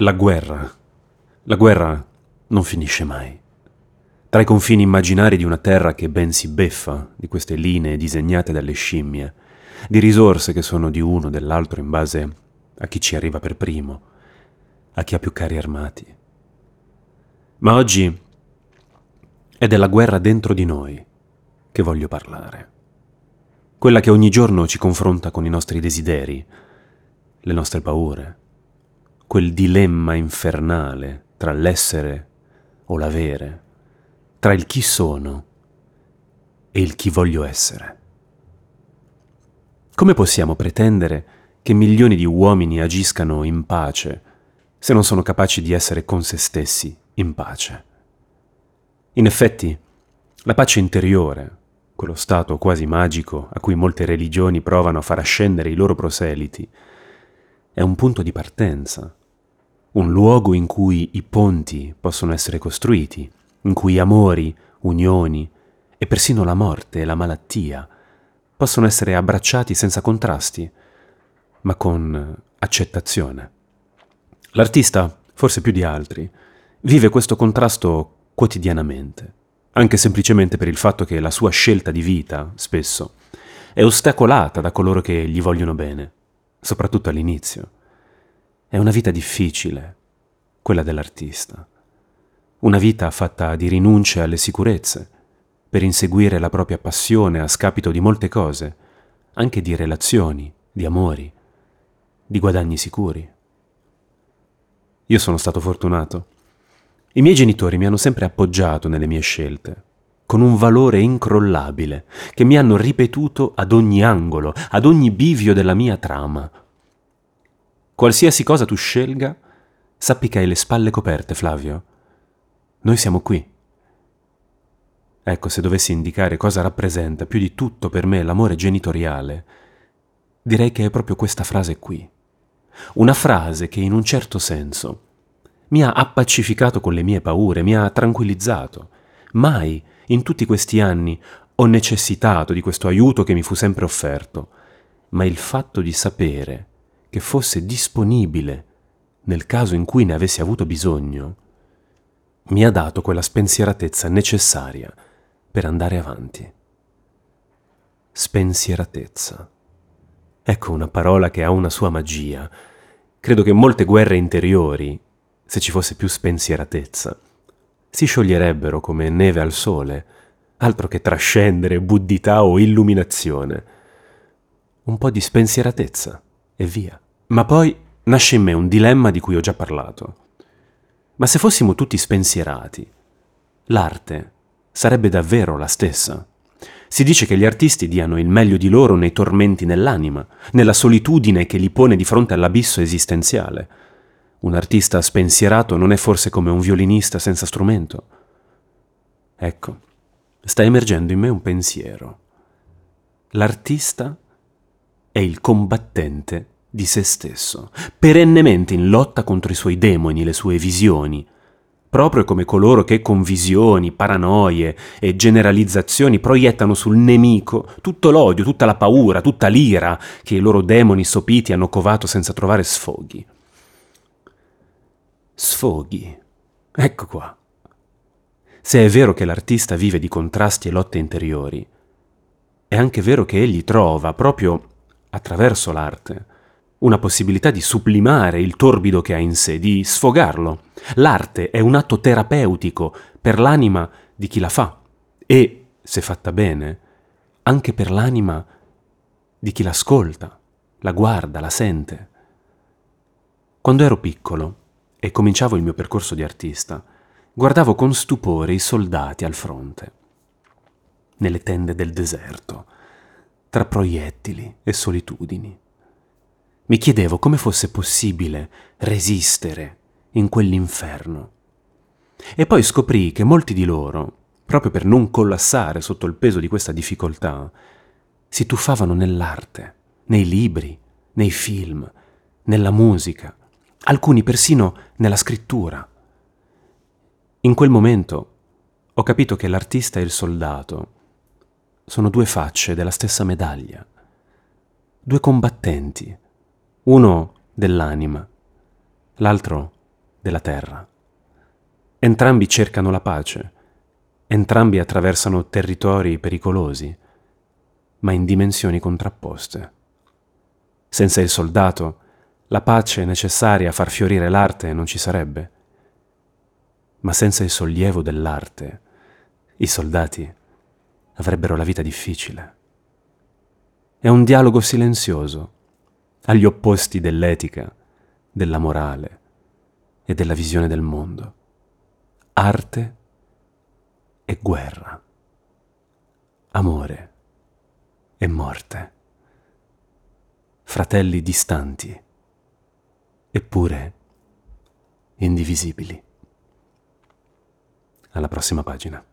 La guerra. La guerra non finisce mai. Tra i confini immaginari di una terra che ben si beffa di queste linee disegnate dalle scimmie, di risorse che sono di uno o dell'altro in base a chi ci arriva per primo, a chi ha più carri armati. Ma oggi è della guerra dentro di noi che voglio parlare. Quella che ogni giorno ci confronta con i nostri desideri, le nostre paure, quel dilemma infernale tra l'essere o l'avere, tra il chi sono e il chi voglio essere. Come possiamo pretendere che milioni di uomini agiscano in pace se non sono capaci di essere con se stessi in pace? In effetti, la pace interiore, quello stato quasi magico a cui molte religioni provano a far ascendere i loro proseliti, è un punto di partenza un luogo in cui i ponti possono essere costruiti, in cui amori, unioni e persino la morte e la malattia possono essere abbracciati senza contrasti, ma con accettazione. L'artista, forse più di altri, vive questo contrasto quotidianamente, anche semplicemente per il fatto che la sua scelta di vita, spesso, è ostacolata da coloro che gli vogliono bene, soprattutto all'inizio. È una vita difficile, quella dell'artista. Una vita fatta di rinunce alle sicurezze, per inseguire la propria passione a scapito di molte cose, anche di relazioni, di amori, di guadagni sicuri. Io sono stato fortunato. I miei genitori mi hanno sempre appoggiato nelle mie scelte, con un valore incrollabile, che mi hanno ripetuto ad ogni angolo, ad ogni bivio della mia trama, Qualsiasi cosa tu scelga, sappi che hai le spalle coperte, Flavio. Noi siamo qui. Ecco, se dovessi indicare cosa rappresenta più di tutto per me l'amore genitoriale, direi che è proprio questa frase qui. Una frase che in un certo senso mi ha appacificato con le mie paure, mi ha tranquillizzato. Mai, in tutti questi anni, ho necessitato di questo aiuto che mi fu sempre offerto, ma il fatto di sapere che fosse disponibile nel caso in cui ne avessi avuto bisogno, mi ha dato quella spensieratezza necessaria per andare avanti. Spensieratezza. Ecco una parola che ha una sua magia. Credo che molte guerre interiori, se ci fosse più spensieratezza, si scioglierebbero come neve al sole, altro che trascendere, buddità o illuminazione. Un po' di spensieratezza e via. Ma poi nasce in me un dilemma di cui ho già parlato. Ma se fossimo tutti spensierati, l'arte sarebbe davvero la stessa? Si dice che gli artisti diano il meglio di loro nei tormenti nell'anima, nella solitudine che li pone di fronte all'abisso esistenziale. Un artista spensierato non è forse come un violinista senza strumento? Ecco, sta emergendo in me un pensiero. L'artista è il combattente di se stesso, perennemente in lotta contro i suoi demoni, le sue visioni, proprio come coloro che con visioni, paranoie e generalizzazioni proiettano sul nemico tutto l'odio, tutta la paura, tutta l'ira che i loro demoni sopiti hanno covato senza trovare sfoghi. Sfoghi. Ecco qua. Se è vero che l'artista vive di contrasti e lotte interiori, è anche vero che egli trova proprio attraverso l'arte, una possibilità di sublimare il torbido che ha in sé, di sfogarlo. L'arte è un atto terapeutico per l'anima di chi la fa e, se fatta bene, anche per l'anima di chi l'ascolta, la guarda, la sente. Quando ero piccolo e cominciavo il mio percorso di artista, guardavo con stupore i soldati al fronte, nelle tende del deserto, tra proiettili e solitudini. Mi chiedevo come fosse possibile resistere in quell'inferno. E poi scoprì che molti di loro, proprio per non collassare sotto il peso di questa difficoltà, si tuffavano nell'arte, nei libri, nei film, nella musica, alcuni persino nella scrittura. In quel momento ho capito che l'artista e il soldato sono due facce della stessa medaglia, due combattenti, uno dell'anima, l'altro della terra. Entrambi cercano la pace, entrambi attraversano territori pericolosi, ma in dimensioni contrapposte. Senza il soldato, la pace necessaria a far fiorire l'arte non ci sarebbe. Ma senza il sollievo dell'arte, i soldati avrebbero la vita difficile. È un dialogo silenzioso, agli opposti dell'etica, della morale e della visione del mondo. Arte e guerra. Amore e morte. Fratelli distanti, eppure indivisibili. Alla prossima pagina.